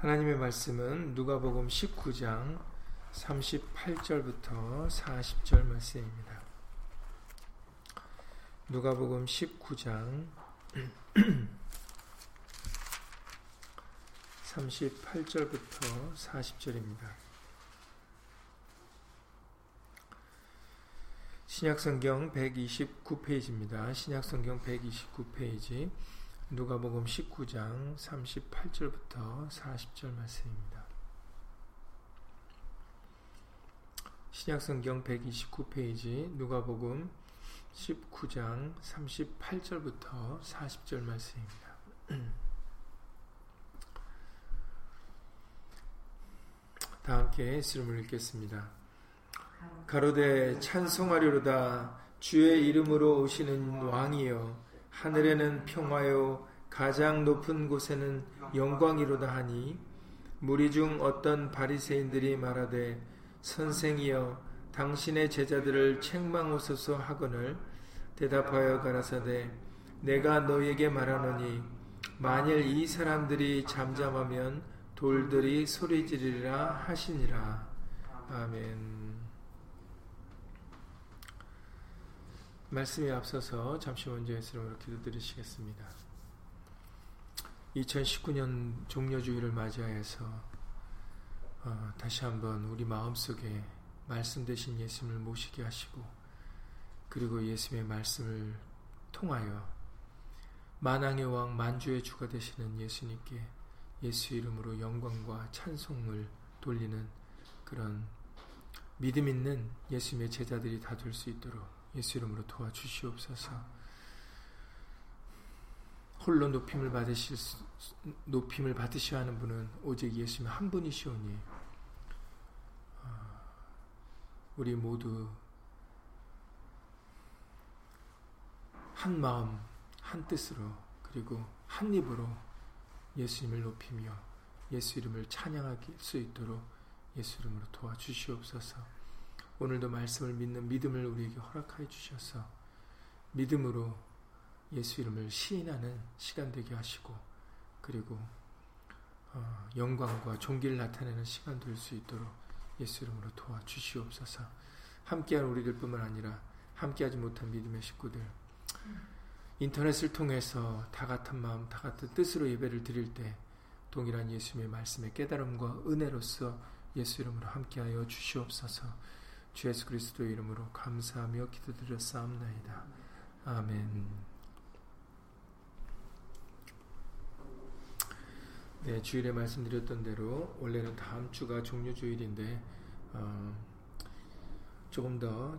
하나님의 말씀은 누가복음 19장 38절부터 40절 말씀입니다. 누가복음 19장 38절부터 40절입니다. 신약성경 129페이지입니다. 신약성경 129페이지 누가복음 19장 38절부터 40절 말씀입니다. 신약성경 129페이지 누가복음 19장 38절부터 40절 말씀입니다. 다 함께 이름을 읽겠습니다. 가로되 찬송하리로다 주의 이름으로 오시는 왕이여 하늘에는 평화요 가장 높은 곳에는 영광이로다 하니 무리 중 어떤 바리새인들이 말하되 선생이여 당신의 제자들을 책망하소서 하거늘 대답하여 가라사대 내가 너에게 말하노니 만일 이 사람들이 잠잠하면 돌들이 소리 지르리라 하시니라 아멘 말씀에 앞서서 잠시 먼저 예수님으로 기도드리시겠습니다. 2019년 종료주의를 맞이하여서 어, 다시 한번 우리 마음속에 말씀 되신 예수님을 모시게 하시고 그리고 예수님의 말씀을 통하여 만왕의 왕 만주의 주가 되시는 예수님께 예수 이름으로 영광과 찬송을 돌리는 그런 믿음 있는 예수님의 제자들이 다 될 수 있도록 예수 이름으로 도와주시옵소서. 홀로 높임을 받으실 높임을 받으셔야 하는 분은 오직 예수님 한 분이시오니 어, 우리 모두 한 마음 한 뜻으로 그리고 한 입으로 예수님을 높이며 예수 이름을 찬양할 수 있도록 예수 이름으로 도와주시옵소서. 오늘도 말씀을 믿는 믿음을 우리에게 허락하여 주셔서 믿음으로 예수 이름을 시인하는 시간 되게 하시고 그리고 어, 영광과 존귀를 나타내는 시간 될 수 있도록 예수 이름으로 도와주시옵소서 함께한 우리들 뿐만 아니라 함께하지 못한 믿음의 식구들 인터넷을 통해서 다 같은 마음 다 같은 뜻으로 예배를 드릴 때 동일한 예수님의 말씀의 깨달음과 은혜로서 예수 이름으로 함께하여 주시옵소서 주 예수 그리스도 이름으로 감사하며 기도드렸사옵나이다. 아멘. 네, 주일에 말씀드렸던 대로 원래는 다음 주가 종료 주일인데 어, 조금 더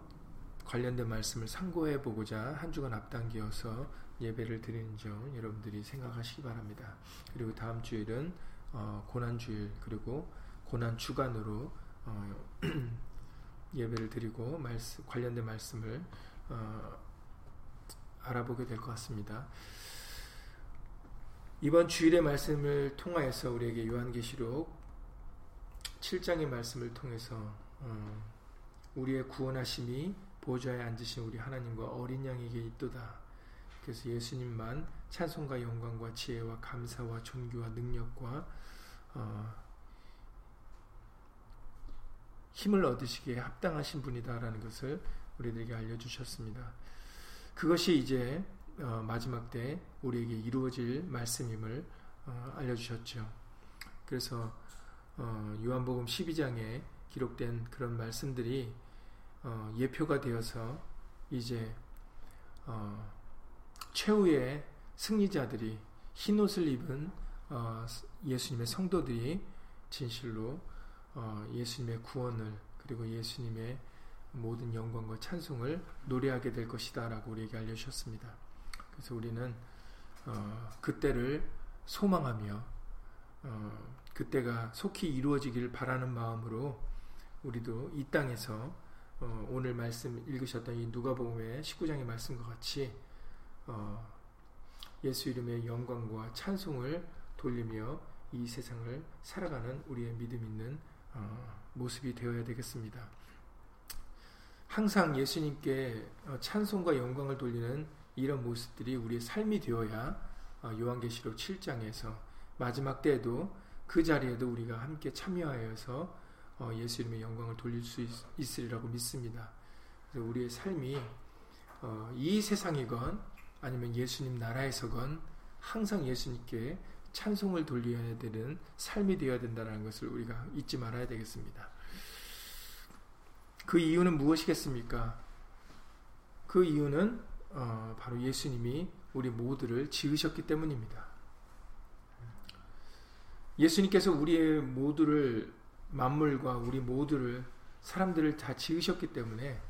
관련된 말씀을 상고해 보고자 한 주간 앞당겨서 예배를 드리는 점 여러분들이 생각하시기 바랍니다. 그리고 다음 주일은 어, 고난 주일 그리고 고난 주간으로 어, 예배를 드리고 말씀, 관련된 말씀을 어, 알아보게 될 것 같습니다. 이번 주일의 말씀을 통하여서 우리에게 요한계시록 7장의 말씀을 통해서 어, 우리의 구원하심이 보좌에 앉으신 우리 하나님과 어린 양에게 있도다. 그래서 예수님만 찬송과 영광과 지혜와 감사와 존귀와 능력과 어, 힘을 얻으시기에 합당하신 분이다라는 것을 우리들에게 알려주셨습니다. 그것이 이제 어, 마지막 때 우리에게 이루어질 말씀임을 어, 알려주셨죠. 그래서 어, 요한복음 12장에 기록된 그런 말씀들이 예표가 되어서 이제 최후의 승리자들이 흰 옷을 입은 예수님의 성도들이 진실로 어, 예수님의 구원을 그리고 예수님의 모든 영광과 찬송을 노래하게 될 것이다 라고 우리에게 알려주셨습니다. 그래서 우리는 어, 그때를 소망하며 어, 그때가 속히 이루어지기를 바라는 마음으로 우리도 이 땅에서 어, 오늘 말씀 읽으셨던 이 누가복음의 19장의 말씀과 같이 어, 예수 이름의 영광과 찬송을 돌리며 이 세상을 살아가는 우리의 믿음 있는 어, 모습이 되어야 되겠습니다. 항상 예수님께 어, 찬송과 영광을 돌리는 이런 모습들이 우리의 삶이 되어야 어, 요한계시록 7장에서 마지막 때에도 그 자리에도 우리가 함께 참여하여서 어, 예수 이름의 영광을 돌릴 수 있, 으리라고 믿습니다. 그래서 우리의 삶이 어, 이 세상이건 아니면 예수님 나라에서건 항상 예수님께 찬송을 돌려야 되는 삶이 되어야 된다는 것을 우리가 잊지 말아야 되겠습니다. 그 이유는 무엇이겠습니까? 그 이유는 어, 바로 예수님이 우리 모두를 지으셨기 때문입니다. 예수님께서 우리의 모두를 만물과 우리 모두를 사람들을 다 지으셨기 때문에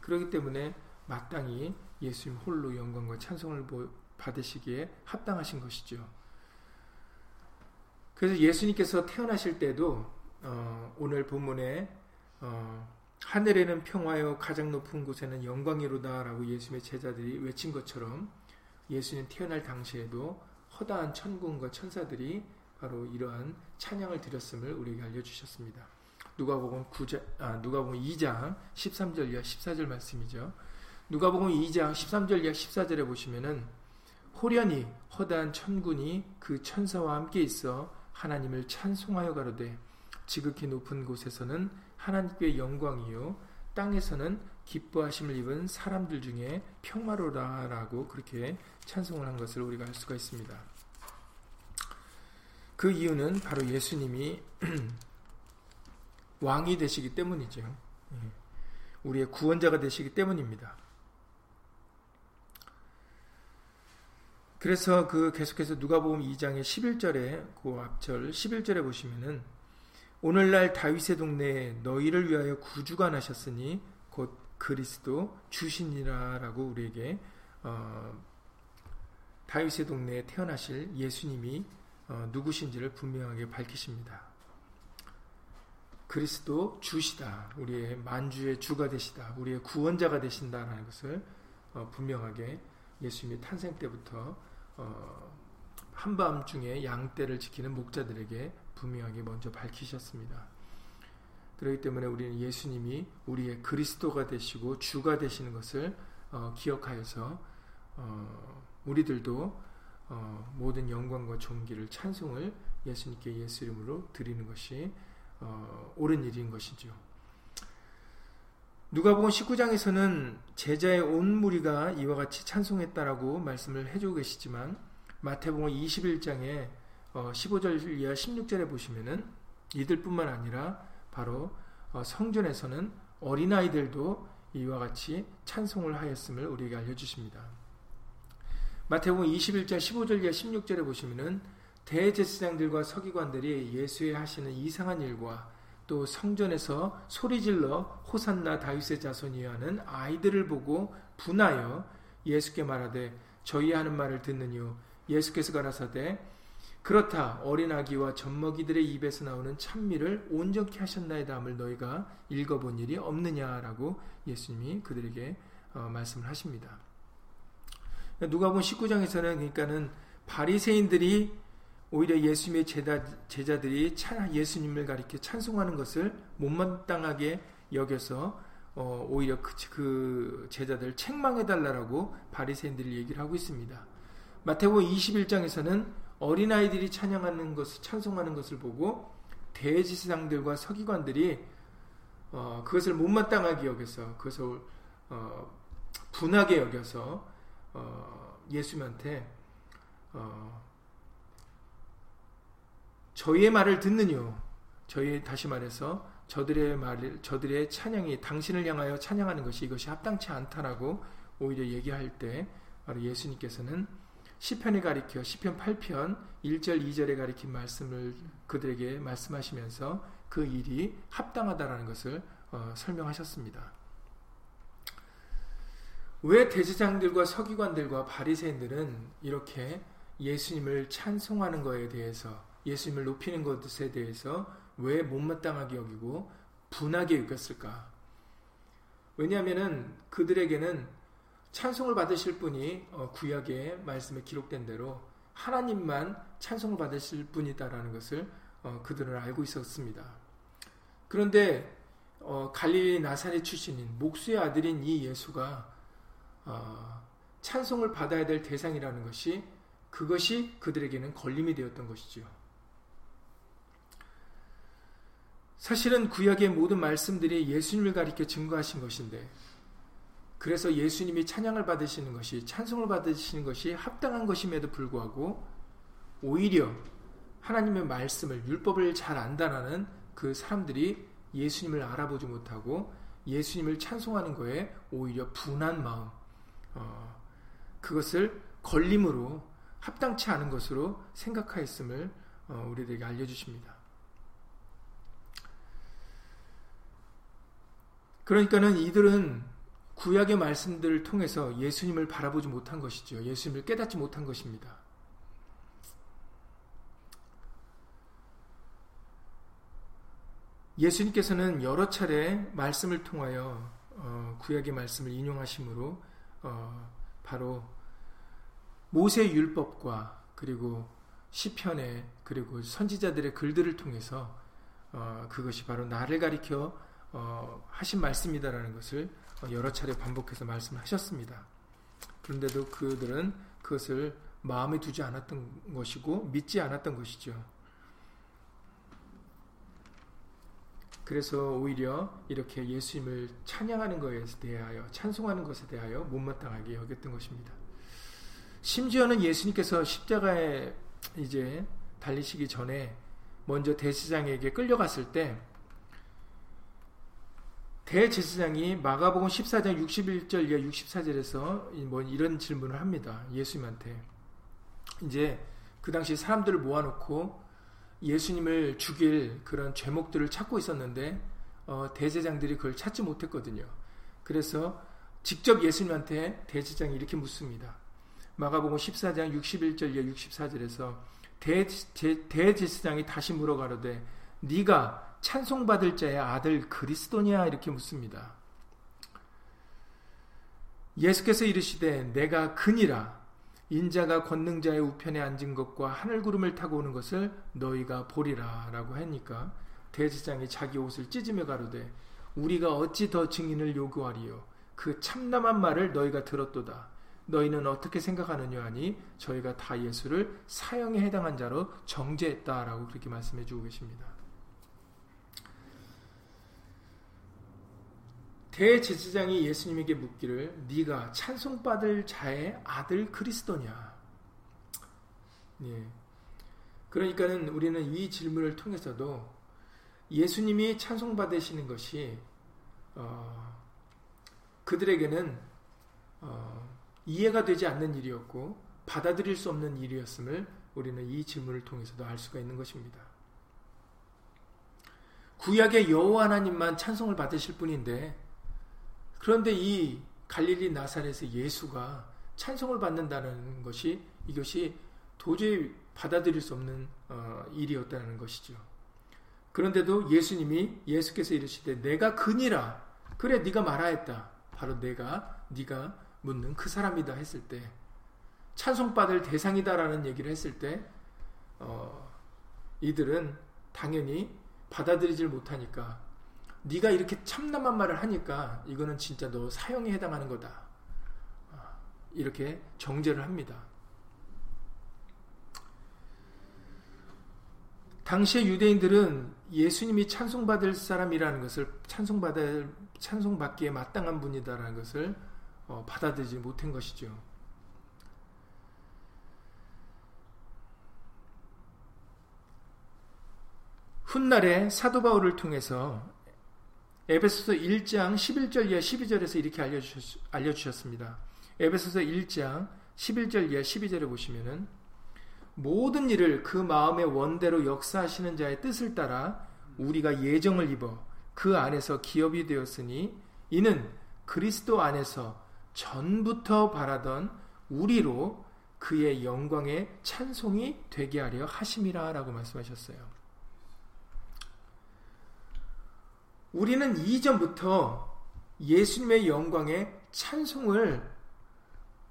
그렇기 때문에 마땅히 예수님 홀로 영광과 찬송을 받으시기에 합당하신 것이죠. 그래서 예수님께서 태어나실 때도 어, 오늘 본문에 어, 하늘에는 평화요 가장 높은 곳에는 영광이로다라고 예수님의 제자들이 외친 것처럼 예수님 태어날 당시에도 허다한 천군과 천사들이 바로 이러한 찬양을 드렸음을 우리에게 알려주셨습니다. 누가복음 9장, 아, 누가복음 2장 13절 이하 14절 말씀이죠. 누가복음 2장 13절 이하 14절에 보시면은 호련히 허다한 천군이 그 천사와 함께 있어 하나님을 찬송하여 가로되 지극히 높은 곳에서는 하나님께 영광이요 땅에서는 기뻐하심을 입은 사람들 중에 평화로라라고 그렇게 찬송을 한 것을 우리가 알 수가 있습니다. 그 이유는 바로 예수님이 왕이 되시기 때문이죠. 예. 우리의 구원자가 되시기 때문입니다. 그래서 그 계속해서 누가복음 2장의 11절에 그 앞절 11절에 보시면은 오늘날 다윗의 동네에 너희를 위하여 구주가 나셨으니 곧 그리스도 주신이라라고 우리에게 어, 다윗의 동네에 태어나실 예수님이 어, 누구신지를 분명하게 밝히십니다. 그리스도 주시다. 우리의 만주의 주가 되시다. 우리의 구원자가 되신다라는 것을 어, 분명하게 예수님이 탄생 때부터 어, 한밤중에 양떼를 지키는 목자들에게 분명하게 먼저 밝히셨습니다. 그렇기 때문에 우리는 예수님이 우리의 그리스도가 되시고 주가 되시는 것을 어, 기억하여서 어, 우리들도 어, 모든 영광과 존귀를 찬송을 예수님께 예수 이름으로 드리는 것이 어, 옳은 일인 것이죠. 누가복음 19장에서는 제자의 온 무리가 이와 같이 찬송했다라고 말씀을 해주고 계시지만 마태복음 21장에 어, 15절 이하 16절에 보시면은 이들뿐만 아니라 바로 어, 성전에서는 어린아이들도 이와 같이 찬송을 하였음을 우리에게 알려주십니다. 마태복음 21장 15절 이하 16절에 보시면은 대제사장들과 서기관들이 예수의 하시는 이상한 일과 또 성전에서 소리질러 호산나 다윗의 자손이여 하는 아이들을 보고 분하여 예수께 말하되 저희 하는 말을 듣느뇨 예수께서 가라사대 그렇다 어린 아기와 젖먹이들의 입에서 나오는 찬미를 온전케 하셨나이다 함을 너희가 읽어본 일이 없느냐라고 예수님이 그들에게 어, 말씀을 하십니다. 누가복음 19장에서는 그러니까는 바리새인들이 오히려 예수님의 제자, 제자들이 예수님을 가리켜 찬송하는 것을 못마땅하게 여겨서 어, 오히려 그, 그 제자들 책망해 달라라고 바리새인들이 얘기를 하고 있습니다. 마태복음 21장에서는 어린아이들이 찬양하는 것을 찬송하는 것을 보고 대지사장들과 서기관들이 어, 그것을 못마땅하게 여겨서 그것을 어, 분하게 여겨서 어, 예수님한테 어, 저희의 말을 듣느뇨. 저희 다시 말해서 저들의 말을 저들의 찬양이 당신을 향하여 찬양하는 것이 이것이 합당치 않다라고 오히려 얘기할 때 바로 예수님께서는 시편에 가리켜 시편 8편 1절 2절에 가리킨 말씀을 그들에게 말씀하시면서 그 일이 합당하다라는 것을 어, 설명하셨습니다. 왜 대제장들과 서기관들과 바리새인들은 이렇게 예수님을 찬송하는 것에 대해서 예수님을 높이는 것에 대해서 왜 못마땅하게 여기고 분하게 여겼을까? 왜냐하면 그들에게는 찬송을 받으실 분이 어, 구약의 말씀에 기록된 대로 하나님만 찬송을 받으실 분이다라는 것을 어, 그들은 알고 있었습니다. 그런데 어, 갈릴리 나사렛 출신인 목수의 아들인 이 예수가 어, 찬송을 받아야 될 대상이라는 것이 그것이 그들에게는 걸림이 되었던 것이죠. 사실은 구약의 모든 말씀들이 예수님을 가리켜 증거하신 것인데 그래서 예수님이 찬양을 받으시는 것이 찬송을 받으시는 것이 합당한 것임에도 불구하고 오히려 하나님의 말씀을 율법을 잘 안다라는 그 사람들이 예수님을 알아보지 못하고 예수님을 찬송하는 거에 오히려 분한 마음 어, 그것을 걸림으로 합당치 않은 것으로 생각하였음을 어, 우리들에게 알려주십니다. 그러니까는 이들은 구약의 말씀들을 통해서 예수님을 바라보지 못한 것이죠. 예수님을 깨닫지 못한 것입니다. 예수님께서는 여러 차례 말씀을 통하여 어, 구약의 말씀을 인용하심으로 어, 바로 모세 율법과 그리고 시편에 그리고 선지자들의 글들을 통해서 어, 그것이 바로 나를 가리켜 어, 하신 말씀이다라는 것을 여러 차례 반복해서 말씀하셨습니다. 그런데도 그들은 그것을 마음에 두지 않았던 것이고 믿지 않았던 것이죠. 그래서 오히려 이렇게 예수님을 찬양하는 것에 대하여 찬송하는 것에 대하여 못마땅하게 여겼던 것입니다. 심지어는 예수님께서 십자가에 이제 달리시기 전에 먼저 대시장에게 끌려갔을 때 대제사장이 마가복음 14장 61절 이하 64절에서 뭐 이런 질문을 합니다. 예수님한테. 이제 그 당시 사람들을 모아놓고 예수님을 죽일 그런 죄목들을 찾고 있었는데 어, 대제장들이 그걸 찾지 못했거든요. 그래서 직접 예수님한테 대제장이 이렇게 묻습니다. 마가복음 14장 61절 이하 64절에서 대제사장이 다시 물어가로되 네가 찬송받을 자의 아들 그리스도냐 이렇게 묻습니다. 예수께서 이르시되 내가 그니라 인자가 권능자의 우편에 앉은 것과 하늘 구름을 타고 오는 것을 너희가 보리라 라고 하니까 대제장이 자기 옷을 찢으며 가로되 우리가 어찌 더 증인을 요구하리요 그 참남한 말을 너희가 들었도다 너희는 어떻게 생각하느냐 하니 저희가 다 예수를 사형에 해당한 자로 정죄했다라고 그렇게 말씀해 주고 계십니다. 대제사장이 예수님에게 묻기를 네가 찬송받을 자의 아들 그리스도냐? 예. 그러니까는 우리는 이 질문을 통해서도 예수님이 찬송받으시는 것이 어, 그들에게는 어, 이해가 되지 않는 일이었고 받아들일 수 없는 일이었음을 우리는 이 질문을 통해서도 알 수가 있는 것입니다. 구약의 여호와 하나님만 찬송을 받으실 분인데 그런데 이 갈릴리 나사렛의 예수가 찬송을 받는다는 것이 이것이 도저히 받아들일 수 없는 어, 일이었다는 것이죠. 그런데도 예수님이 예수께서 이르시되 내가 그니라 그래 네가 말하였다. 바로 내가 네가 묻는 그 사람이다 했을 때 찬송받을 대상이다라는 얘기를 했을 때 어, 이들은 당연히 받아들이질 못하니까 네가 이렇게 참남한 말을 하니까 이거는 진짜 너 사형에 해당하는 거다. 아, 이렇게 정죄를 합니다. 당시의 유대인들은 예수님이 찬송받을 사람이라는 것을 찬송받을 찬송받기에 마땅한 분이다라는 것을 어, 받아들이지 못한 것이죠. 훗날에 사도 바울을 통해서 에베소서 1장 11절 이하 12절에서 이렇게 알려주셨, 알려주셨습니다. 에베소서 1장 11절 이하 12절에 보시면은 모든 일을 그 마음의 원대로 역사하시는 자의 뜻을 따라 우리가 예정을 입어 그 안에서 기업이 되었으니 이는 그리스도 안에서 전부터 바라던 우리로 그의 영광의 찬송이 되게 하려 하심이라 라고 말씀하셨어요. 우리는 이전부터 예수님의 영광에 찬송을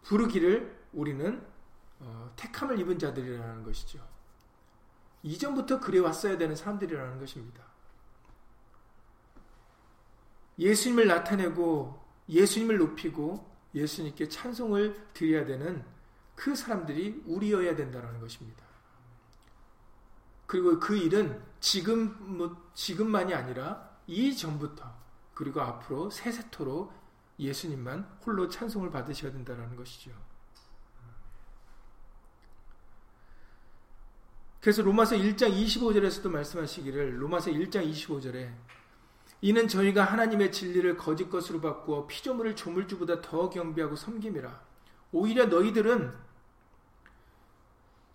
부르기를 우리는 어, 택함을 입은 자들이라는 것이죠. 이전부터 그래 왔어야 되는 사람들이라는 것입니다. 예수님을 나타내고 예수님을 높이고 예수님께 찬송을 드려야 되는 그 사람들이 우리여야 된다는 것입니다. 그리고 그 일은 지금 뭐 지금만이 아니라 이전부터 그리고 앞으로 세세토록 예수님만 홀로 찬송을 받으셔야 된다는 것이죠. 그래서 로마서 1장 25절에서도 말씀하시기를 로마서 1장 25절에 이는 저희가 하나님의 진리를 거짓 것으로 바꾸어 피조물을 조물주보다 더 경배하고 섬김이라. 오히려 너희들은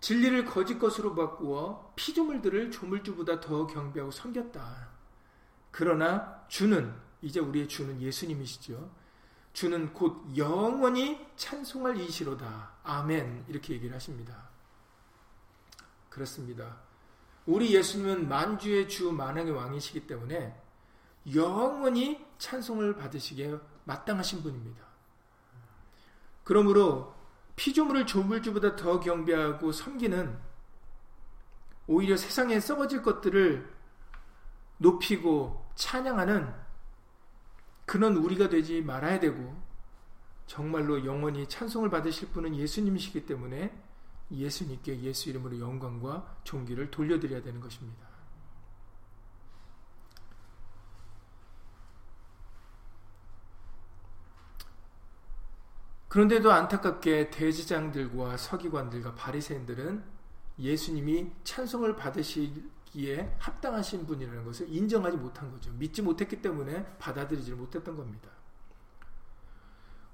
진리를 거짓 것으로 바꾸어 피조물들을 조물주보다 더 경배하고 섬겼다. 그러나 주는 이제 우리의 주는 예수님이시죠. 주는 곧 영원히 찬송할 이시로다. 아멘. 이렇게 얘기를 하십니다. 그렇습니다. 우리 예수님은 만주의 주 만왕의 왕이시기 때문에 영원히 찬송을 받으시기에 마땅하신 분입니다. 그러므로 피조물을 조물주보다 더 경배하고 섬기는 오히려 세상에 썩어질 것들을 높이고 찬양하는 그런 우리가 되지 말아야 되고 정말로 영원히 찬송을 받으실 분은 예수님이시기 때문에 예수님께 예수 이름으로 영광과 존귀를 돌려드려야 되는 것입니다. 그런데도 안타깝게 대지장들과 서기관들과 바리새인들은 예수님이 찬송을 받으시 기에 합당하신 분이라는 것을 인정하지 못한 거죠. 믿지 못했기 때문에 받아들이지 못했던 겁니다.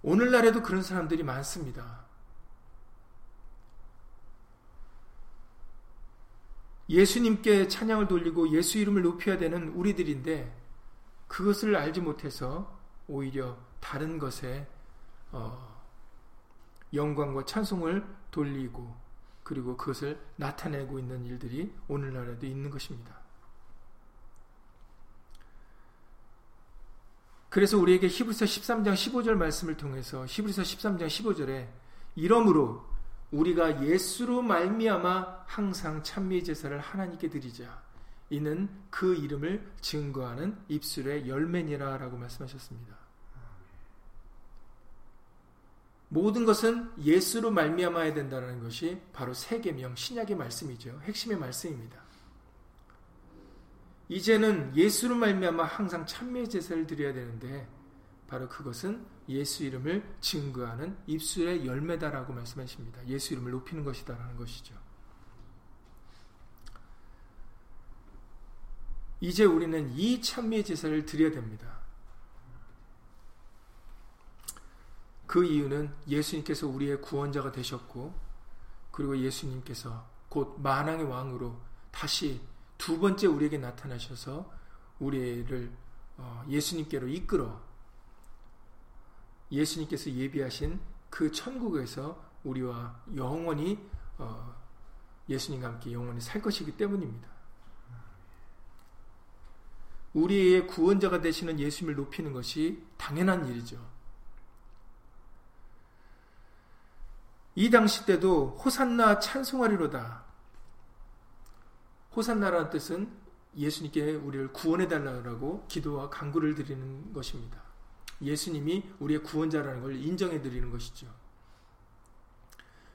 오늘날에도 그런 사람들이 많습니다. 예수님께 찬양을 돌리고 예수 이름을 높여야 되는 우리들인데 그것을 알지 못해서 오히려 다른 것에 어, 영광과 찬송을 돌리고 그리고 그것을 나타내고 있는 일들이 오늘날에도 있는 것입니다. 그래서 우리에게 히브리서 13장 15절 말씀을 통해서 히브리서 13장 15절에 이러므로 우리가 예수로 말미암아 항상 찬미 제사를 하나님께 드리자. 이는 그 이름을 증거하는 입술의 열매니라라고 말씀하셨습니다. 모든 것은 예수로 말미암아야 된다는 것이 바로 세계명 신약의 말씀이죠. 핵심의 말씀입니다. 이제는 예수로 말미암아 항상 찬미의 제사를 드려야 되는데 바로 그것은 예수 이름을 증거하는 입술의 열매다라고 말씀하십니다. 예수 이름을 높이는 것이다라는 것이죠. 이제 우리는 이 찬미의 제사를 드려야 됩니다. 그 이유는 예수님께서 우리의 구원자가 되셨고 그리고 예수님께서 곧 만왕의 왕으로 다시 두 번째 우리에게 나타나셔서 우리를 어, 예수님께로 이끌어 예수님께서 예비하신 그 천국에서 우리와 영원히 어, 예수님과 함께 영원히 살 것이기 때문입니다. 우리의 구원자가 되시는 예수님을 높이는 것이 당연한 일이죠. 이 당시 때도 호산나 찬송하리로다. 호산나라는 뜻은 예수님께 우리를 구원해 달라고 기도와 간구를 드리는 것입니다. 예수님이 우리의 구원자라는 걸 인정해 드리는 것이죠.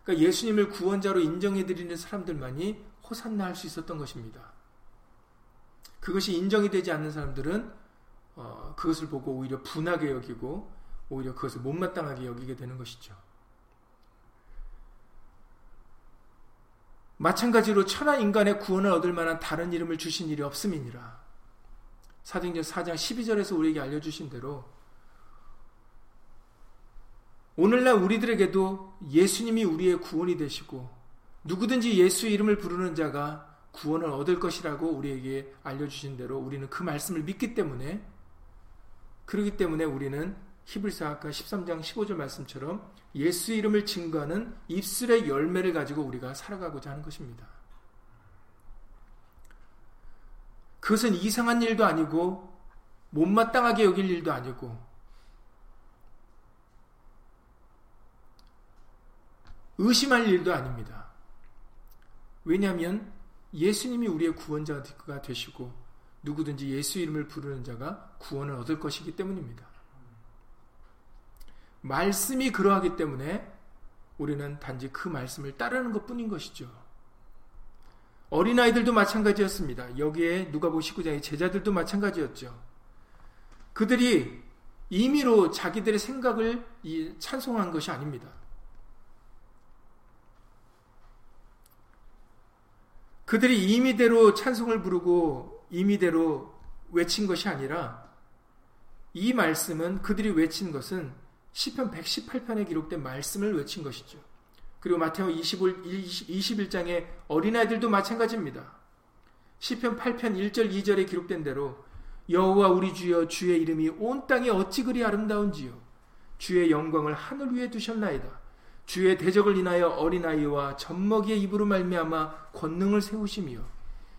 그러니까 예수님을 구원자로 인정해 드리는 사람들만이 호산나 할 수 있었던 것입니다. 그것이 인정이 되지 않는 사람들은 어, 그것을 보고 오히려 분하게 여기고 오히려 그것을 못마땅하게 여기게 되는 것이죠. 마찬가지로 천하 인간의 구원을 얻을 만한 다른 이름을 주신 일이 없음이니라. 사도행전 4장 12절에서 우리에게 알려주신 대로 오늘날 우리들에게도 예수님이 우리의 구원이 되시고 누구든지 예수 이름을 부르는 자가 구원을 얻을 것이라고 우리에게 알려주신 대로 우리는 그 말씀을 믿기 때문에 그러기 때문에 우리는 히브리서 아까 13장 15절 말씀처럼 예수 이름을 증거하는 입술의 열매를 가지고 우리가 살아가고자 하는 것입니다. 그것은 이상한 일도 아니고 못마땅하게 여길 일도 아니고 의심할 일도 아닙니다. 왜냐하면 예수님이 우리의 구원자가 되시고 누구든지 예수 이름을 부르는 자가 구원을 얻을 것이기 때문입니다. 말씀이 그러하기 때문에 우리는 단지 그 말씀을 따르는 것 뿐인 것이죠. 어린아이들도 마찬가지였습니다. 여기에 누가복 19장의 제자들도 마찬가지였죠. 그들이 임의로 자기들의 생각을 찬송한 것이 아닙니다. 그들이 임의대로 찬송을 부르고 임의대로 외친 것이 아니라 이 말씀은 그들이 외친 것은 시편 118편에 기록된 말씀을 외친 것이죠. 그리고 마태오 21, 21장의 어린아이들도 마찬가지입니다. 시편 8편 1절 2절에 기록된 대로 여호와 우리 주여 주의 이름이 온 땅에 어찌 그리 아름다운지요 주의 영광을 하늘 위에 두셨나이다 주의 대적을 인하여 어린아이와 젖먹이의 입으로 말미암아 권능을 세우시며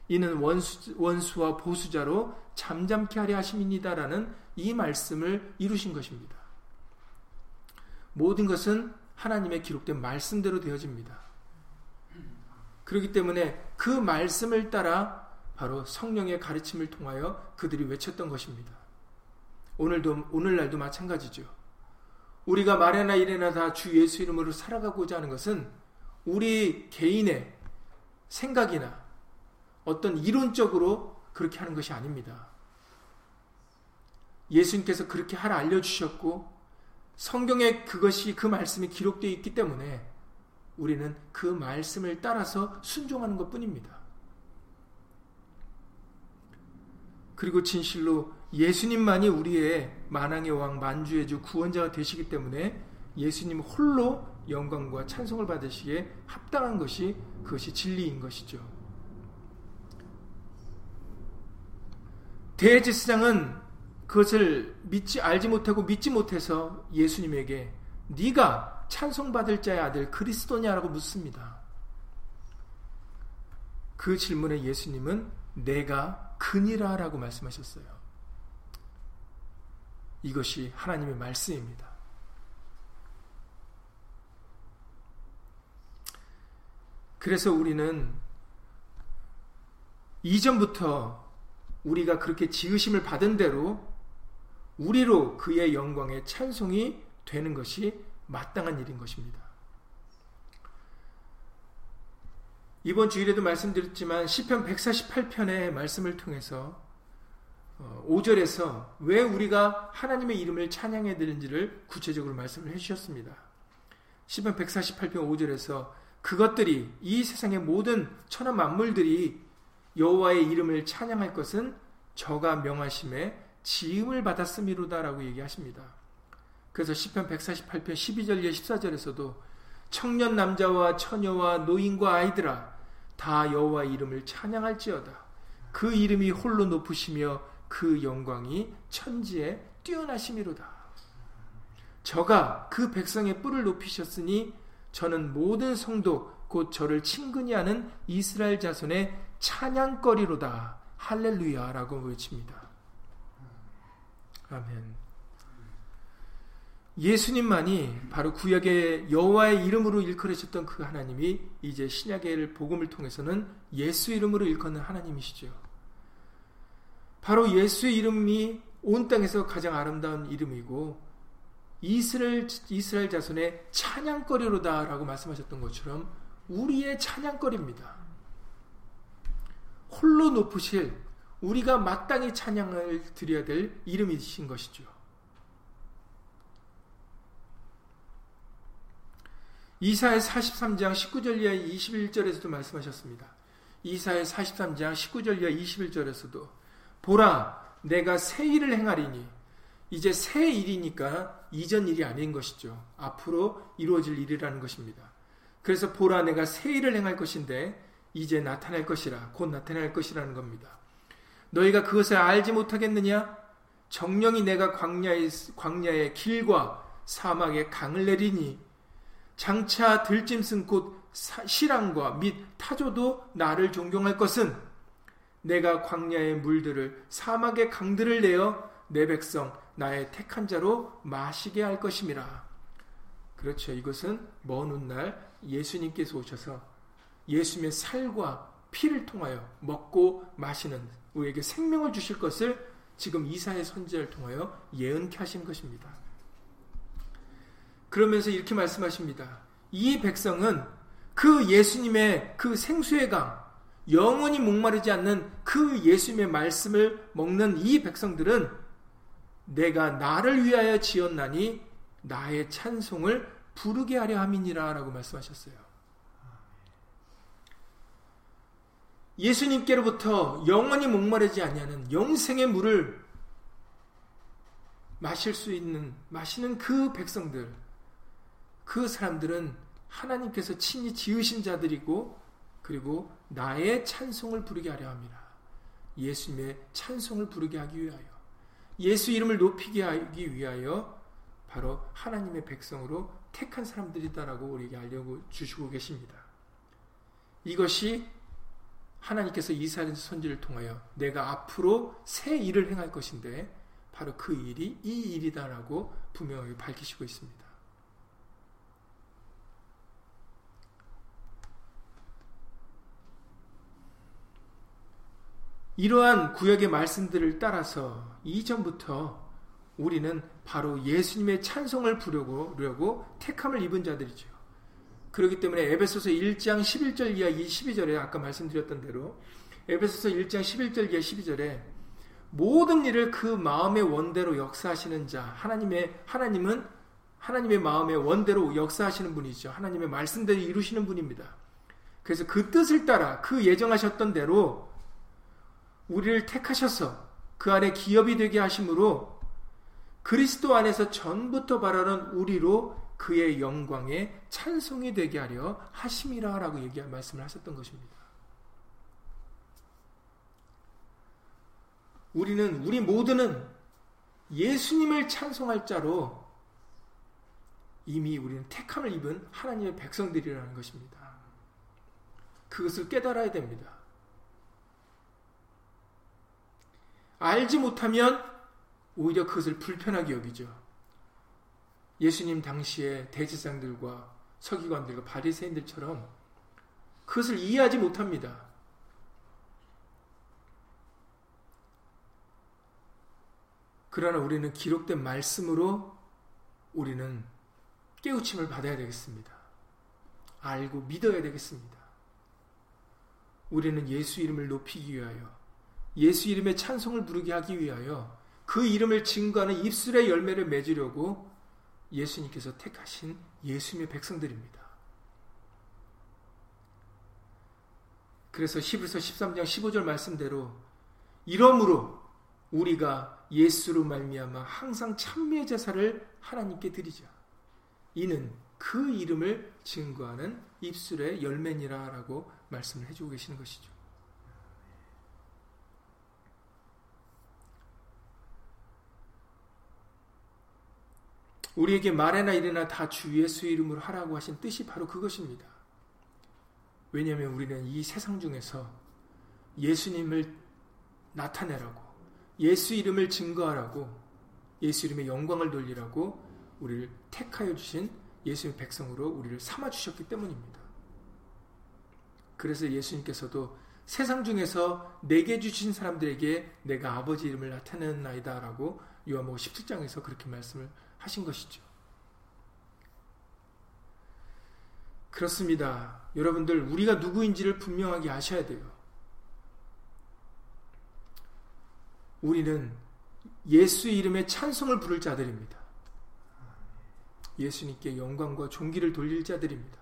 이는 원수, 원수와 보수자로 잠잠케 하려 하심이니다라는 이 말씀을 이루신 것입니다. 모든 것은 하나님의 기록된 말씀대로 되어집니다. 그렇기 때문에 그 말씀을 따라 바로 성령의 가르침을 통하여 그들이 외쳤던 것입니다. 오늘도 오늘날도 마찬가지죠. 우리가 말이나 이래나 다 주 예수 이름으로 살아가고자 하는 것은 우리 개인의 생각이나 어떤 이론적으로 그렇게 하는 것이 아닙니다. 예수님께서 그렇게 하라 알려주셨고 성경에 그것이 그 말씀이 기록되어 있기 때문에 우리는 그 말씀을 따라서 순종하는 것 뿐입니다. 그리고 진실로 예수님만이 우리의 만왕의 왕 만주의 주 구원자가 되시기 때문에 예수님 홀로 영광과 찬송을 받으시기에 합당한 것이 그것이 진리인 것이죠. 대제사장은 그것을 믿지 알지 못하고 믿지 못해서 예수님에게 네가 찬송받을 자의 아들 그리스도냐라고 묻습니다. 그 질문에 예수님은 내가 그니라라고 말씀하셨어요. 이것이 하나님의 말씀입니다. 그래서 우리는 이전부터 우리가 그렇게 지으심을 받은 대로 우리로 그의 영광의 찬송이 되는 것이 마땅한 일인 것입니다. 이번 주일에도 말씀드렸지만 시편 148편의 말씀을 통해서 5절에서 어, 왜 우리가 하나님의 이름을 찬양해야 되는지를 구체적으로 말씀을 해주셨습니다. 시편 148편 5절에서 그것들이 이 세상의 모든 천하 만물들이 여호와의 이름을 찬양할 것은 저가 명하심에 지음을 받았음이로다라고 얘기하십니다. 그래서 시편 148편 12절 14절에서도 청년 남자와 처녀와 노인과 아이들아 다 여호와 이름을 찬양할지어다. 그 이름이 홀로 높으시며 그 영광이 천지에 뛰어나심이로다. 저가 그 백성의 뿔을 높이셨으니 저는 모든 성도 곧 저를 친근히 하는 이스라엘 자손의 찬양거리로다. 할렐루야라고 외칩니다. 아멘. 예수님만이 바로 구약의 여호와의 이름으로 일컬으셨던 그 하나님이 이제 신약의 복음을 통해서는 예수 이름으로 일컫는 하나님이시죠. 바로 예수의 이름이 온 땅에서 가장 아름다운 이름이고 이스라엘 이스라엘 자손의 찬양거리로다라고 말씀하셨던 것처럼 우리의 찬양거리입니다. 홀로 높으실 우리가 마땅히 찬양을 드려야 될 이름이신 것이죠. 이사의 43장 19절 이하 21절에서도 말씀하셨습니다. 이사의 43장 19절 이하 21절에서도 보라 내가 새 일을 행하리니 이제 새 일이니까 이전 일이 아닌 것이죠. 앞으로 이루어질 일이라는 것입니다. 그래서 보라 내가 새 일을 행할 것인데 이제 나타날 것이라 곧 나타날 것이라는 겁니다. 너희가 그것을 알지 못하겠느냐? 정령이 내가 광야의, 광야의 길과 사막의 강을 내리니 장차 들짐승 곧 시랑과 및 타조도 나를 존경할 것은 내가 광야의 물들을 사막의 강들을 내어 내 백성 나의 택한 자로 마시게 할 것임이라. 그렇죠. 이것은 먼 훗날 예수님께서 오셔서 예수님의 살과 피를 통하여 먹고 마시는 우리에게 생명을 주실 것을 지금 이사의 선지를 통하여 예언케 하신 것입니다. 그러면서 이렇게 말씀하십니다. 이 백성은 그 예수님의 그 생수의 강, 영원히 목마르지 않는 그 예수님의 말씀을 먹는 이 백성들은 내가 나를 위하여 지었나니 나의 찬송을 부르게 하려 함이니라 라고 말씀하셨어요. 예수님께로부터 영원히 목마르지 아니하는 영생의 물을 마실 수 있는 마시는 그 백성들 그 사람들은 하나님께서 친히 지으신 자들이고 그리고 나의 찬송을 부르게 하려 합니다. 예수님의 찬송을 부르게 하기 위하여 예수 이름을 높이게 하기 위하여 바로 하나님의 백성으로 택한 사람들이다라고 우리에게 알려 주시고 계십니다. 이것이 하나님께서 이스라엘 선지를 통하여 내가 앞으로 새 일을 행할 것인데 바로 그 일이 이 일이다라고 분명하게 밝히시고 있습니다. 이러한 구역의 말씀들을 따라서 이전부터 우리는 바로 예수님의 찬송을 부르고 택함을 입은 자들이죠. 그렇기 때문에 에베소서 1장 11절 이하 12절에 아까 말씀드렸던 대로 에베소서 1장 11절 이하 12절에 모든 일을 그 마음의 원대로 역사하시는 자 하나님의 하나님은 하나님의 마음의 원대로 역사하시는 분이죠. 하나님의 말씀대로 이루시는 분입니다. 그래서 그 뜻을 따라 그 예정하셨던 대로 우리를 택하셔서 그 안에 기업이 되게 하심으로 그리스도 안에서 전부터 바라는 우리로 그의 영광에 찬송이 되게 하려 하심이라라고 얘기한 말씀을 하셨던 것입니다. 우리는 우리 모두는 예수님을 찬송할 자로 이미 우리는 택함을 입은 하나님의 백성들이라는 것입니다. 그것을 깨달아야 됩니다. 알지 못하면 오히려 그것을 불편하게 여기죠. 예수님 당시에 대제사장들과 서기관들과 바리새인들처럼 그것을 이해하지 못합니다. 그러나 우리는 기록된 말씀으로 우리는 깨우침을 받아야 되겠습니다. 알고 믿어야 되겠습니다. 우리는 예수 이름을 높이기 위하여 예수 이름의 찬송을 부르게 하기 위하여 그 이름을 증거하는 입술의 열매를 맺으려고 예수님께서 택하신 예수님의 백성들입니다. 그래서 히브리서 13장 15절 말씀대로 이러므로 우리가 예수로 말미암아 항상 찬미의 제사를 하나님께 드리자. 이는 그 이름을 증거하는 입술의 열매니라라고 말씀을 해주고 계시는 것이죠. 우리에게 말해나 이래나 다 주 예수 이름으로 하라고 하신 뜻이 바로 그것입니다. 왜냐하면 우리는 이 세상 중에서 예수님을 나타내라고 예수 이름을 증거하라고 예수 이름의 영광을 돌리라고 우리를 택하여 주신 예수의 백성으로 우리를 삼아 주셨기 때문입니다. 그래서 예수님께서도 세상 중에서 내게 주신 사람들에게 내가 아버지 이름을 나타내나이다라고 요한복음 17장에서 그렇게 말씀을 하신 것이죠. 그렇습니다. 여러분들, 우리가 누구인지를 분명하게 아셔야 돼요. 우리는 예수 이름의 찬송을 부를 자들입니다. 예수님께 영광과 존귀를 돌릴 자들입니다.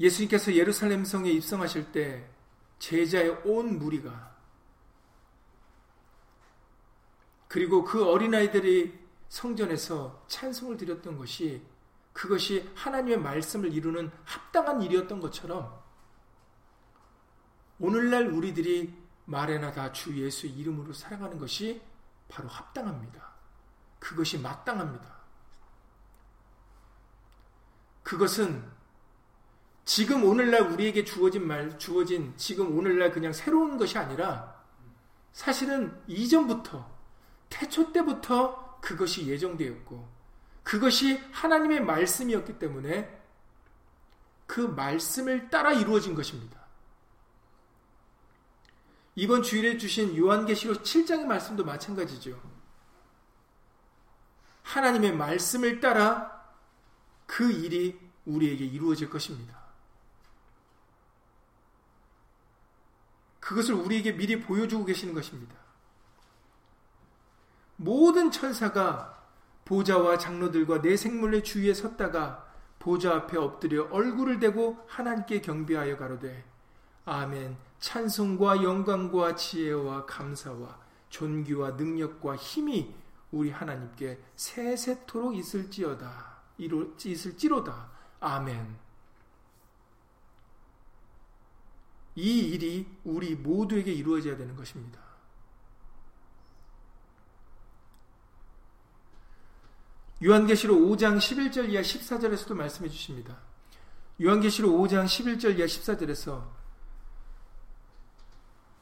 예수님께서 예루살렘 성에 입성하실 때 제자의 온 무리가 그리고 그 어린아이들이 성전에서 찬송을 드렸던 것이 그것이 하나님의 말씀을 이루는 합당한 일이었던 것처럼 오늘날 우리들이 말에나 다 주 예수 이름으로 살아가는 것이 바로 합당합니다. 그것이 마땅합니다. 그것은 지금 오늘날 우리에게 주어진 말, 주어진 지금 오늘날 그냥 새로운 것이 아니라 사실은 이전부터 태초 때부터 그것이 예정되었고 그것이 하나님의 말씀이었기 때문에 그 말씀을 따라 이루어진 것입니다. 이번 주일에 주신 요한계시록 7장의 말씀도 마찬가지죠. 하나님의 말씀을 따라 그 일이 우리에게 이루어질 것입니다. 그것을 우리에게 미리 보여주고 계시는 것입니다. 모든 천사가 보좌와 장로들과 내 생물의 주위에 섰다가 보좌 앞에 엎드려 얼굴을 대고 하나님께 경배하여 가로되 아멘. 찬송과 영광과 지혜와 감사와 존귀와 능력과 힘이 우리 하나님께 세세토록 있을지어다. 있을지로다. 아멘. 이 일이 우리 모두에게 이루어져야 되는 것입니다. 요한계시록 5장 11절 이하 14절에서도 말씀해 주십니다. 요한계시록 5장 11절 이하 14절에서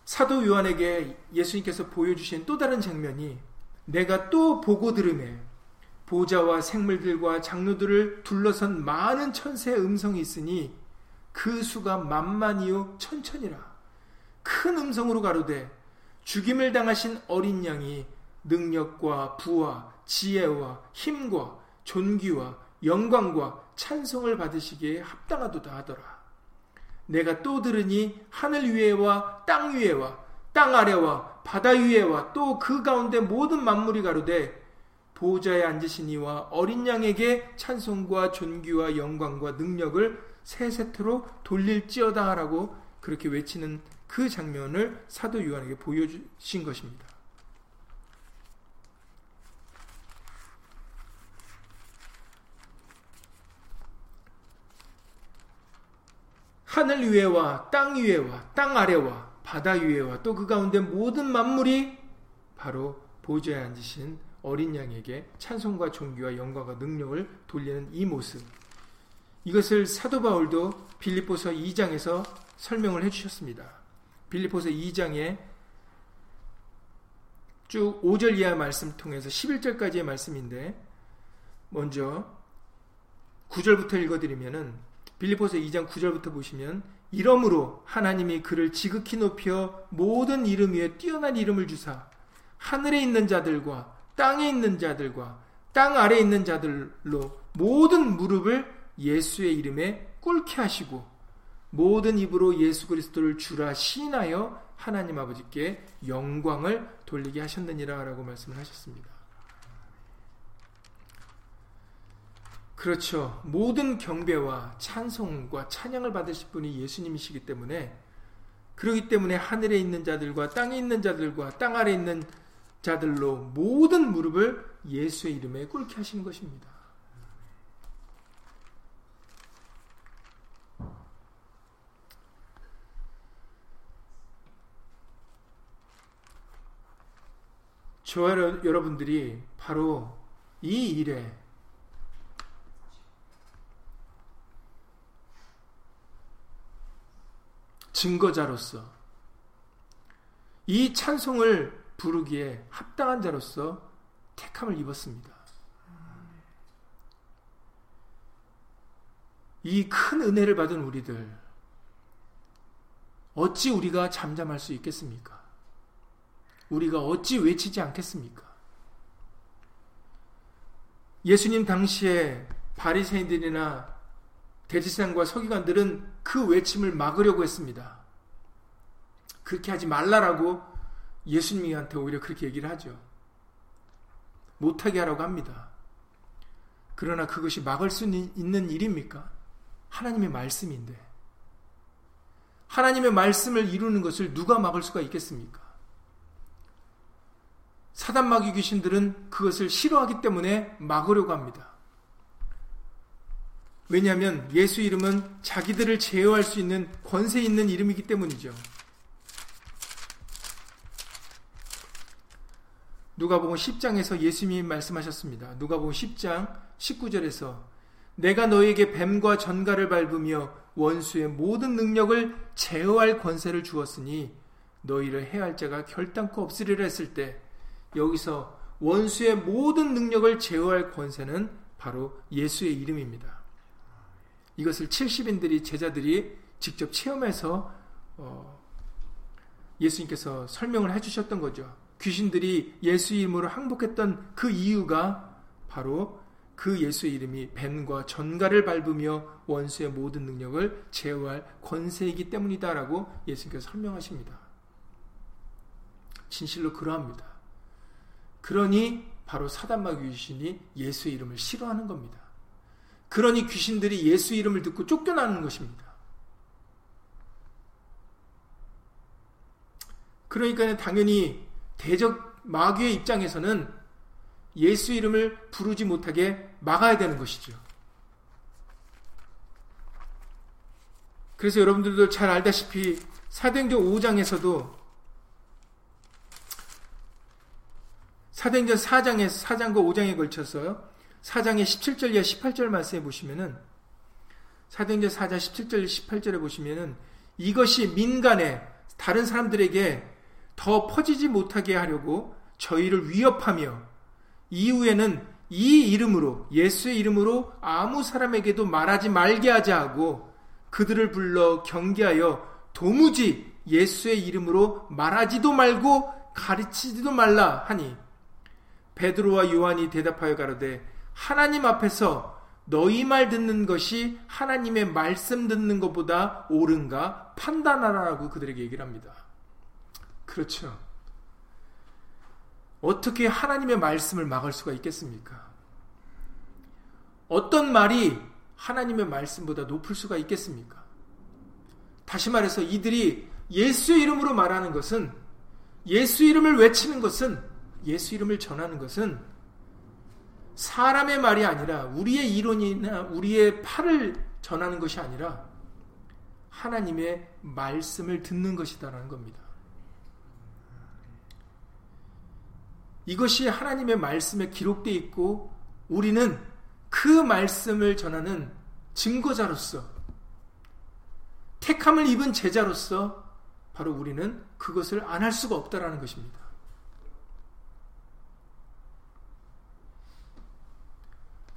사도 요한에게 예수님께서 보여주신 또 다른 장면이 내가 또 보고 들음에 보좌와 생물들과 장로들을 둘러선 많은 천사의 음성이 있으니 그 수가 만만이요 천천이라 큰 음성으로 가로되 죽임을 당하신 어린 양이 능력과 부와 지혜와 힘과 존귀와 영광과 찬송을 받으시기에 합당하도다 하더라. 내가 또 들으니 하늘 위에와 땅 위에와 땅 아래와 바다 위에와 또 그 가운데 모든 만물이 가로되 보좌에 앉으신 이와 어린 양에게 찬송과 존귀와 영광과 능력을 세 세트로 돌릴지어다 라고 그렇게 외치는 그 장면을 사도 요한에게 보여주신 것입니다. 하늘 위에와 땅 위에와 땅 아래와 바다 위에와 또 그 가운데 모든 만물이 바로 보좌에 앉으신 어린 양에게 찬송과 존귀와 영광과 능력을 돌리는 이 모습. 이것을 사도 바울도 빌립보서 2장에서 설명을 해 주셨습니다. 빌립보서 2장에 쭉 5절 이하 말씀 통해서 11절까지의 말씀인데 먼저 9절부터 읽어 드리면은 빌리포스 2장 9절부터 보시면 이러므로 하나님이 그를 지극히 높여 모든 이름 위에 뛰어난 이름을 주사 하늘에 있는 자들과 땅에 있는 자들과 땅 아래에 있는 자들로 모든 무릎을 예수의 이름에 꿇게 하시고 모든 입으로 예수 그리스도를 주라 시인하여 하나님 아버지께 영광을 돌리게 하셨느니라 라고 말씀을 하셨습니다. 그렇죠. 모든 경배와 찬송과 찬양을 받으실 분이 예수님이시기 때문에 그러기 때문에 하늘에 있는 자들과 땅에 있는 자들과 땅 아래에 있는 자들로 모든 무릎을 예수의 이름에 꿇게 하시는 것입니다. 저와 여러분들이 바로 이 일에 증거자로서 이 찬송을 부르기에 합당한 자로서 택함을 입었습니다. 이 큰 은혜를 받은 우리들 어찌 우리가 잠잠할 수 있겠습니까? 우리가 어찌 외치지 않겠습니까? 예수님 당시에 바리새인들이나 대지상과 서기관들은 그 외침을 막으려고 했습니다. 그렇게 하지 말라라고 예수님한테 오히려 그렇게 얘기를 하죠. 못하게 하라고 합니다. 그러나 그것이 막을 수 있는 일입니까? 하나님의 말씀인데. 하나님의 말씀을 이루는 것을 누가 막을 수가 있겠습니까? 사단 마귀 귀신들은 그것을 싫어하기 때문에 막으려고 합니다. 왜냐하면 예수 이름은 자기들을 제어할 수 있는 권세 있는 이름이기 때문이죠. 누가복음 10장에서 예수님이 말씀하셨습니다. 누가복음 10장 19절에서 내가 너에게 뱀과 전갈을 밟으며 원수의 모든 능력을 제어할 권세를 주었으니 너희를 해할 자가 결단코 없으리라 했을 때 여기서 원수의 모든 능력을 제어할 권세는 바로 예수의 이름입니다. 이것을 70인들이 제자들이 직접 체험해서 어, 예수님께서 설명을 해주셨던 거죠. 귀신들이 예수 이름으로 항복했던 그 이유가 바로 그 예수의 이름이 뱀과 전갈을 밟으며 원수의 모든 능력을 제어할 권세이기 때문이다라고 예수님께서 설명하십니다. 진실로 그러합니다. 그러니 바로 사단마귀 귀신이 예수의 이름을 싫어하는 겁니다. 그러니 귀신들이 예수 이름을 듣고 쫓겨나는 것입니다. 그러니까 당연히 대적 마귀의 입장에서는 예수 이름을 부르지 못하게 막아야 되는 것이죠. 그래서 여러분들도 잘 알다시피 사도행전 5장에서도 사도행전 4장에 4장과 5장에 걸쳐서 4장의 17절 이하 18절 말씀해 보시면은 사도행전 4장 17절 18절에 보시면은 이것이 민간에 다른 사람들에게 더 퍼지지 못하게 하려고 저희를 위협하며 이후에는 이 이름으로 예수의 이름으로 아무 사람에게도 말하지 말게 하자 하고 그들을 불러 경계하여 도무지 예수의 이름으로 말하지도 말고 가르치지도 말라 하니 베드로와 요한이 대답하여 가로되 하나님 앞에서 너희 말 듣는 것이 하나님의 말씀 듣는 것보다 옳은가 판단하라고 그들에게 얘기를 합니다. 그렇죠. 어떻게 하나님의 말씀을 막을 수가 있겠습니까? 어떤 말이 하나님의 말씀보다 높을 수가 있겠습니까? 다시 말해서 이들이 예수 이름으로 말하는 것은 예수 이름을 외치는 것은 예수 이름을 전하는 것은 사람의 말이 아니라 우리의 이론이나 우리의 팔을 전하는 것이 아니라 하나님의 말씀을 듣는 것이다라는 겁니다. 이것이 하나님의 말씀에 기록되어 있고 우리는 그 말씀을 전하는 증거자로서 택함을 입은 제자로서 바로 우리는 그것을 안 할 수가 없다라는 것입니다.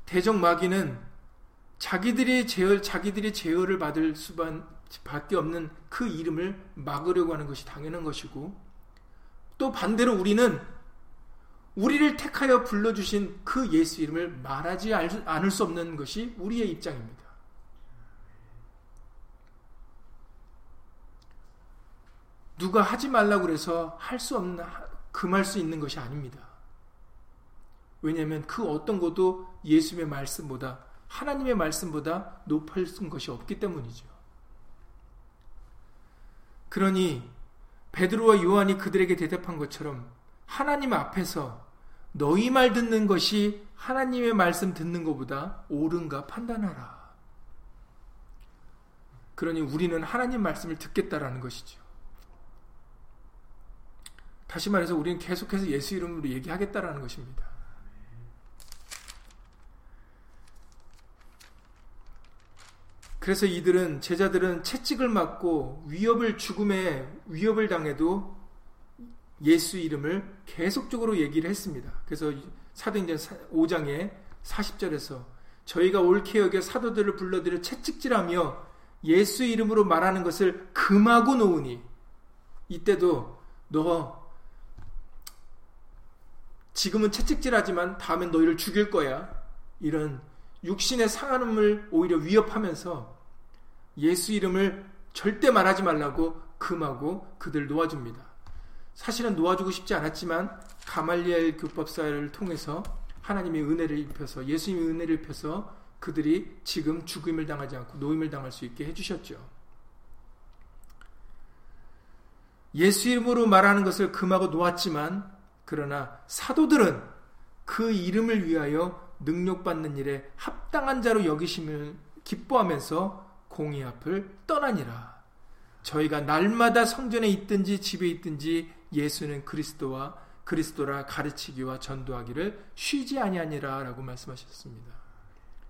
대적 마귀는 자기들이 제어, 자기들이 제어를 받을 수밖에 없는 그 이름을 막으려고 하는 것이 당연한 것이고 또 반대로 우리는 우리를 택하여 불러주신 그 예수 이름을 말하지 않을 수 없는 것이 우리의 입장입니다. 누가 하지 말라고 그래서 할 수 없는, 금할 수 있는 것이 아닙니다. 왜냐하면 그 어떤 것도 예수의 말씀보다, 하나님의 말씀보다 높을 것이 없기 때문이죠. 그러니 베드로와 요한이 그들에게 대답한 것처럼 하나님 앞에서 너희 말 듣는 것이 하나님의 말씀 듣는 것보다 옳은가 판단하라. 그러니 우리는 하나님 말씀을 듣겠다라는 것이죠. 다시 말해서 우리는 계속해서 예수 이름으로 얘기하겠다라는 것입니다. 그래서 이들은 제자들은 채찍을 맞고 위협을 죽음에 위협을 당해도 예수 이름을 계속적으로 얘기를 했습니다. 그래서 사도행전 5장에 40절에서 저희가 옳게 여겨 사도들을 불러들여 채찍질하며 예수 이름으로 말하는 것을 금하고 놓으니 이때도 너 지금은 채찍질하지만 다음엔 너희를 죽일 거야. 이런 육신의 상함을 오히려 위협하면서 예수 이름을 절대 말하지 말라고 금하고 그들 놓아줍니다. 사실은 놓아주고 싶지 않았지만 가말리엘 교법사를 통해서 하나님의 은혜를 입혀서 예수님의 은혜를 입혀서 그들이 지금 죽임을 당하지 않고 노임을 당할 수 있게 해주셨죠. 예수 이름으로 말하는 것을 금하고 놓았지만 그러나 사도들은 그 이름을 위하여 능력받는 일에 합당한 자로 여기심을 기뻐하면서 공의 앞을 떠나니라. 저희가 날마다 성전에 있든지 집에 있든지 예수는 그리스도와 그리스도라 가르치기와 전도하기를 쉬지 아니하니라라고 말씀하셨습니다.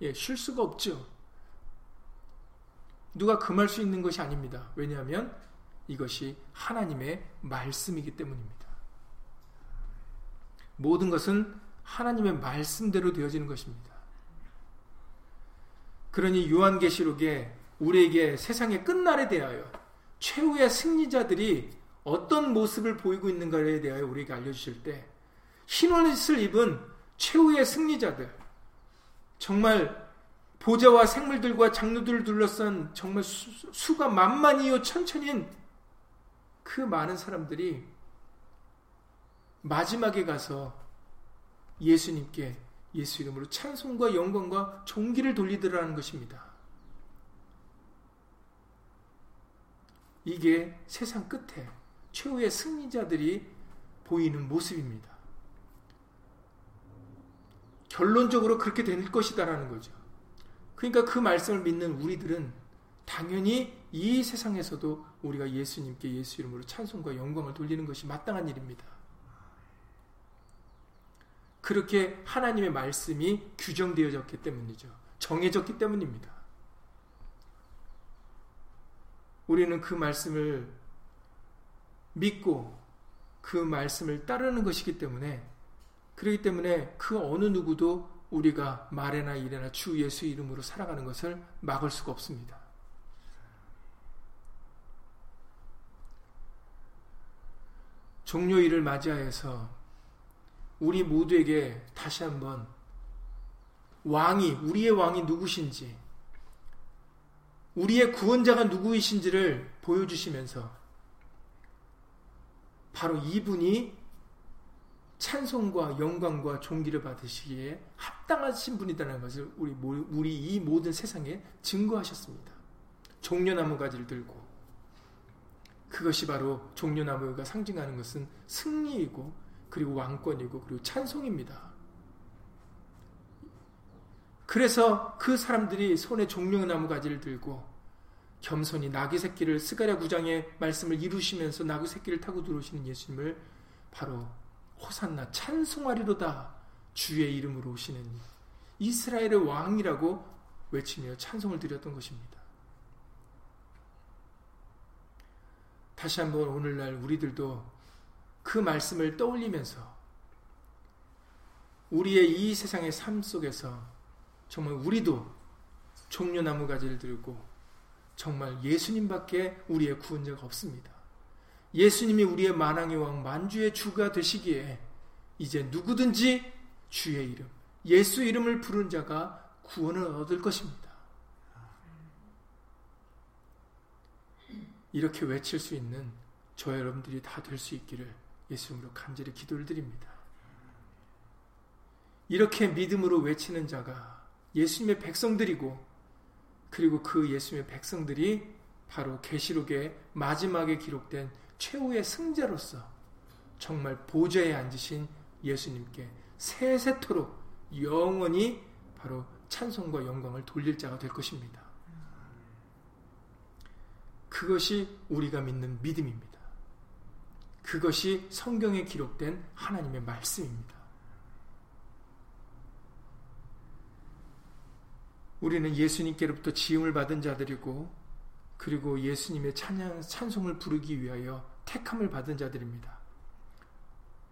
예, 쉴 수가 없죠. 누가 금할 수 있는 것이 아닙니다. 왜냐하면 이것이 하나님의 말씀이기 때문입니다. 모든 것은 하나님의 말씀대로 되어지는 것입니다. 그러니 요한계시록에 우리에게 세상의 끝날에 대하여 최후의 승리자들이 어떤 모습을 보이고 있는가에 대하여 우리에게 알려주실 때 흰옷을 입은 최후의 승리자들 정말 보좌와 생물들과 장로들을 둘러싼 정말 수, 가 만만이요 천천인 그 많은 사람들이 마지막에 가서 예수님께 예수 이름으로 찬송과 영광과 존귀를 돌리더라는 것입니다. 이게 세상 끝에 최후의 승리자들이 보이는 모습입니다. 결론적으로 그렇게 될 것이다라는 거죠. 그러니까 그 말씀을 믿는 우리들은 당연히 이 세상에서도 우리가 예수님께 예수 이름으로 찬송과 영광을 돌리는 것이 마땅한 일입니다. 그렇게 하나님의 말씀이 규정되어졌기 때문이죠. 정해졌기 때문입니다. 우리는 그 말씀을 믿고 그 말씀을 따르는 것이기 때문에 그렇기 때문에 그 어느 누구도 우리가 말에나 일에나 주 예수 이름으로 살아가는 것을 막을 수가 없습니다. 종료일을 맞이하여서 우리 모두에게 다시 한번 왕이 우리의 왕이 누구신지 우리의 구원자가 누구이신지를 보여주시면서 바로 이분이 찬송과 영광과 존귀를 받으시기에 합당하신 분이라는 것을 우리 우리 이 모든 세상에 증거하셨습니다. 종려나무 가지를 들고 그것이 바로 종려나무가 상징하는 것은 승리이고 그리고 왕권이고 그리고 찬송입니다. 그래서 그 사람들이 손에 종려나무 가지를 들고 겸손히 나귀 새끼를 스가랴 구장의 말씀을 이루시면서 나귀 새끼를 타고 들어오시는 예수님을 바로 호산나 찬송하리로다 주의 이름으로 오시는 이스라엘의 왕이라고 외치며 찬송을 드렸던 것입니다. 다시 한번 오늘날 우리들도 그 말씀을 떠올리면서 우리의 이 세상의 삶 속에서 정말 우리도 종려나무 가지를 들고 정말 예수님밖에 우리의 구원자가 없습니다. 예수님이 우리의 만왕의 왕 만주의 주가 되시기에 이제 누구든지 주의 이름 예수 이름을 부른 자가 구원을 얻을 것입니다. 이렇게 외칠 수 있는 저 여러분들이 다 될 수 있기를 예수님으로 간절히 기도를 드립니다. 이렇게 믿음으로 외치는 자가 예수님의 백성들이고 그리고 그 예수님의 백성들이 바로 계시록의 마지막에 기록된 최후의 승자로서 정말 보좌에 앉으신 예수님께 세세토록 영원히 바로 찬송과 영광을 돌릴 자가 될 것입니다. 그것이 우리가 믿는 믿음입니다. 그것이 성경에 기록된 하나님의 말씀입니다. 우리는 예수님께로부터 지음을 받은 자들이고 그리고 예수님의 찬양, 찬송을 부르기 위하여 택함을 받은 자들입니다.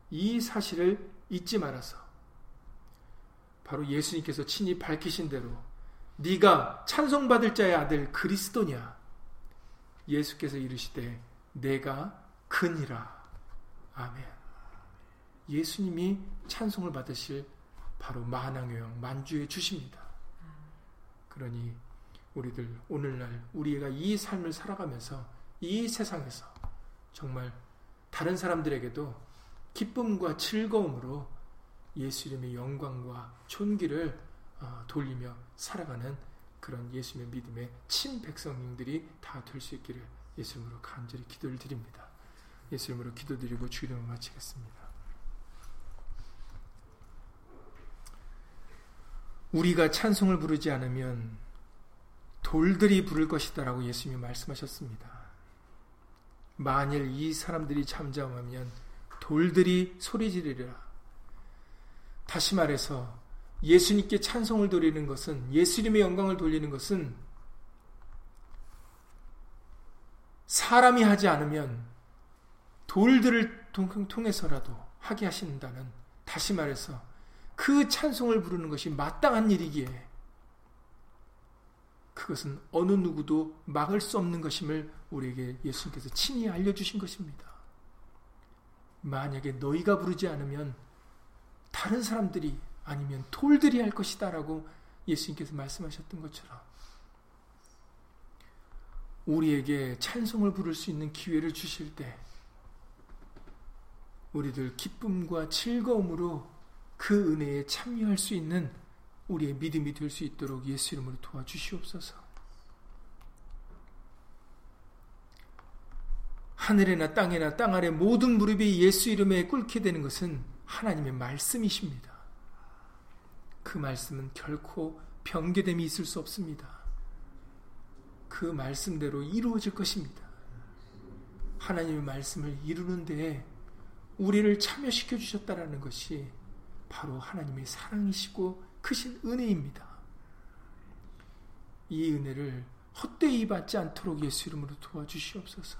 이 사실을 잊지 말아서 바로 예수님께서 친히 밝히신 대로 네가 찬송받을 자의 아들 그리스도냐? 예수께서 이르시되 내가 그니라. 아멘. 예수님이 찬송을 받으실 바로 만왕의 왕 만주의 주십니다 그러니 우리들 오늘날 우리가 이 삶을 살아가면서 이 세상에서 정말 다른 사람들에게도 기쁨과 즐거움으로 예수 이름의 영광과 존귀를 어, 돌리며 살아가는 그런 예수님의 믿음의 친백성님들이 다 될 수 있기를 예수님으로 간절히 기도를 드립니다. 예수님으로 기도드리고 주이름을 마치겠습니다. 우리가 찬송을 부르지 않으면 돌들이 부를 것이다라고 예수님이 말씀하셨습니다. 만일 이 사람들이 잠잠하면 돌들이 소리 지르리라. 다시 말해서 예수님께 찬송을 돌리는 것은 예수님의 영광을 돌리는 것은 사람이 하지 않으면 돌들을 통해서라도 하게 하신다는 다시 말해서 그 찬송을 부르는 것이 마땅한 일이기에 그것은 어느 누구도 막을 수 없는 것임을 우리에게 예수님께서 친히 알려주신 것입니다. 만약에 너희가 부르지 않으면 다른 사람들이 아니면 돌들이 할 것이다 라고 예수님께서 말씀하셨던 것처럼 우리에게 찬송을 부를 수 있는 기회를 주실 때 우리들 기쁨과 즐거움으로 그 은혜에 참여할 수 있는 우리의 믿음이 될 수 있도록 예수 이름으로 도와주시옵소서. 하늘에나 땅에나 땅 아래 모든 무릎이 예수 이름에 꿇게 되는 것은 하나님의 말씀이십니다. 그 말씀은 결코 변개됨이 있을 수 없습니다. 그 말씀대로 이루어질 것입니다. 하나님의 말씀을 이루는 데에 우리를 참여시켜 주셨다라는 것이 바로 하나님의 사랑이시고 크신 은혜입니다. 이 은혜를 헛되이 받지 않도록 예수 이름으로 도와주시옵소서.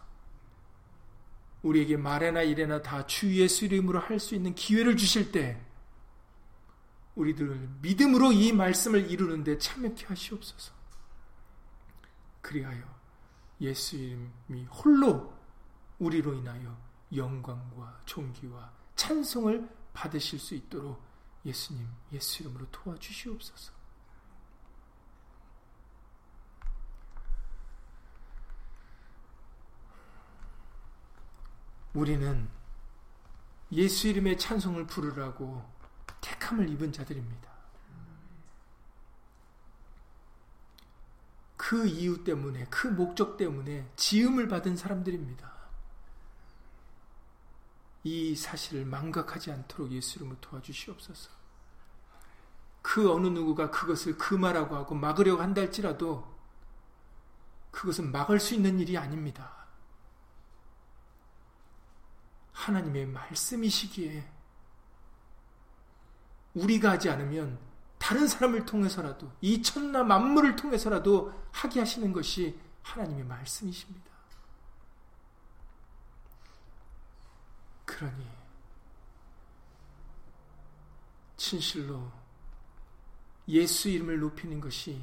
우리에게 말에나 일에나 다 주 예수 이름으로 할 수 있는 기회를 주실 때 우리들 믿음으로 이 말씀을 이루는데 참여케 하시옵소서. 그리하여 예수 이름이 홀로 우리로 인하여 영광과 존귀와 찬송을 받으실 수 있도록 예수님 예수 이름으로 도와주시옵소서. 우리는 예수 이름의 찬송을 부르라고 택함을 입은 자들입니다. 그 이유 때문에, 그 목적 때문에 지음을 받은 사람들입니다. 이 사실을 망각하지 않도록 예수 이름으로 도와주시옵소서. 그 어느 누구가 그것을 금하라고 하고 막으려고 한다 할지라도 그것은 막을 수 있는 일이 아닙니다. 하나님의 말씀이시기에 우리가 하지 않으면 다른 사람을 통해서라도 이 천나 만물을 통해서라도 하게 하시는 것이 하나님의 말씀이십니다. 그러니 진실로 예수 이름을 높이는 것이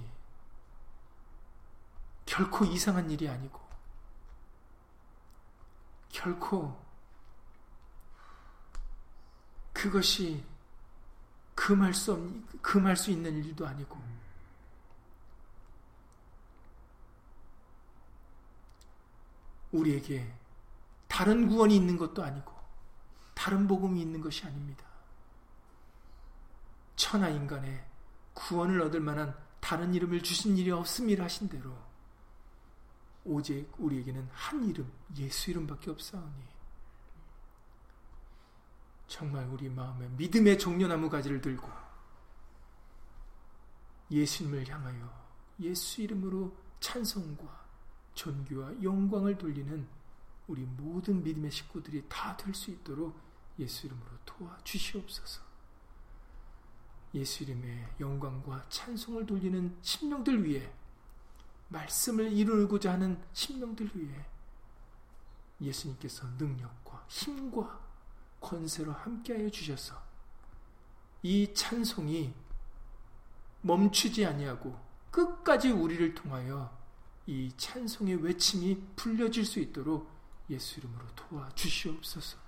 결코 이상한 일이 아니고 결코 그것이 금할 수 없, 금할 수 있는 일도 아니고 우리에게 다른 구원이 있는 것도 아니고 다른 복음이 있는 것이 아닙니다. 천하 인간의 구원을 얻을 만한 다른 이름을 주신 일이 없음이라 하신 대로 오직 우리에게는 한 이름 예수 이름밖에 없사오니 정말 우리 마음에 믿음의 종려나무 가지를 들고 예수님을 향하여 예수 이름으로 찬송과 존귀와 영광을 돌리는 우리 모든 믿음의 식구들이 다 될 수 있도록 예수 이름으로 도와주시옵소서. 예수 이름의 영광과 찬송을 돌리는 심령들 위해 말씀을 이루고자 하는 심령들 위해 예수님께서 능력과 힘과 권세로 함께하여 주셔서 이 찬송이 멈추지 아니하고 끝까지 우리를 통하여 이 찬송의 외침이 불려질 수 있도록 예수 이름으로 도와주시옵소서.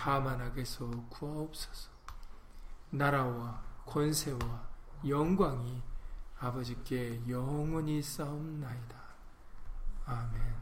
다만 악에서 구하옵소서. 나라와 권세와 영광이 아버지께 영원히 싸움나이다. 아멘.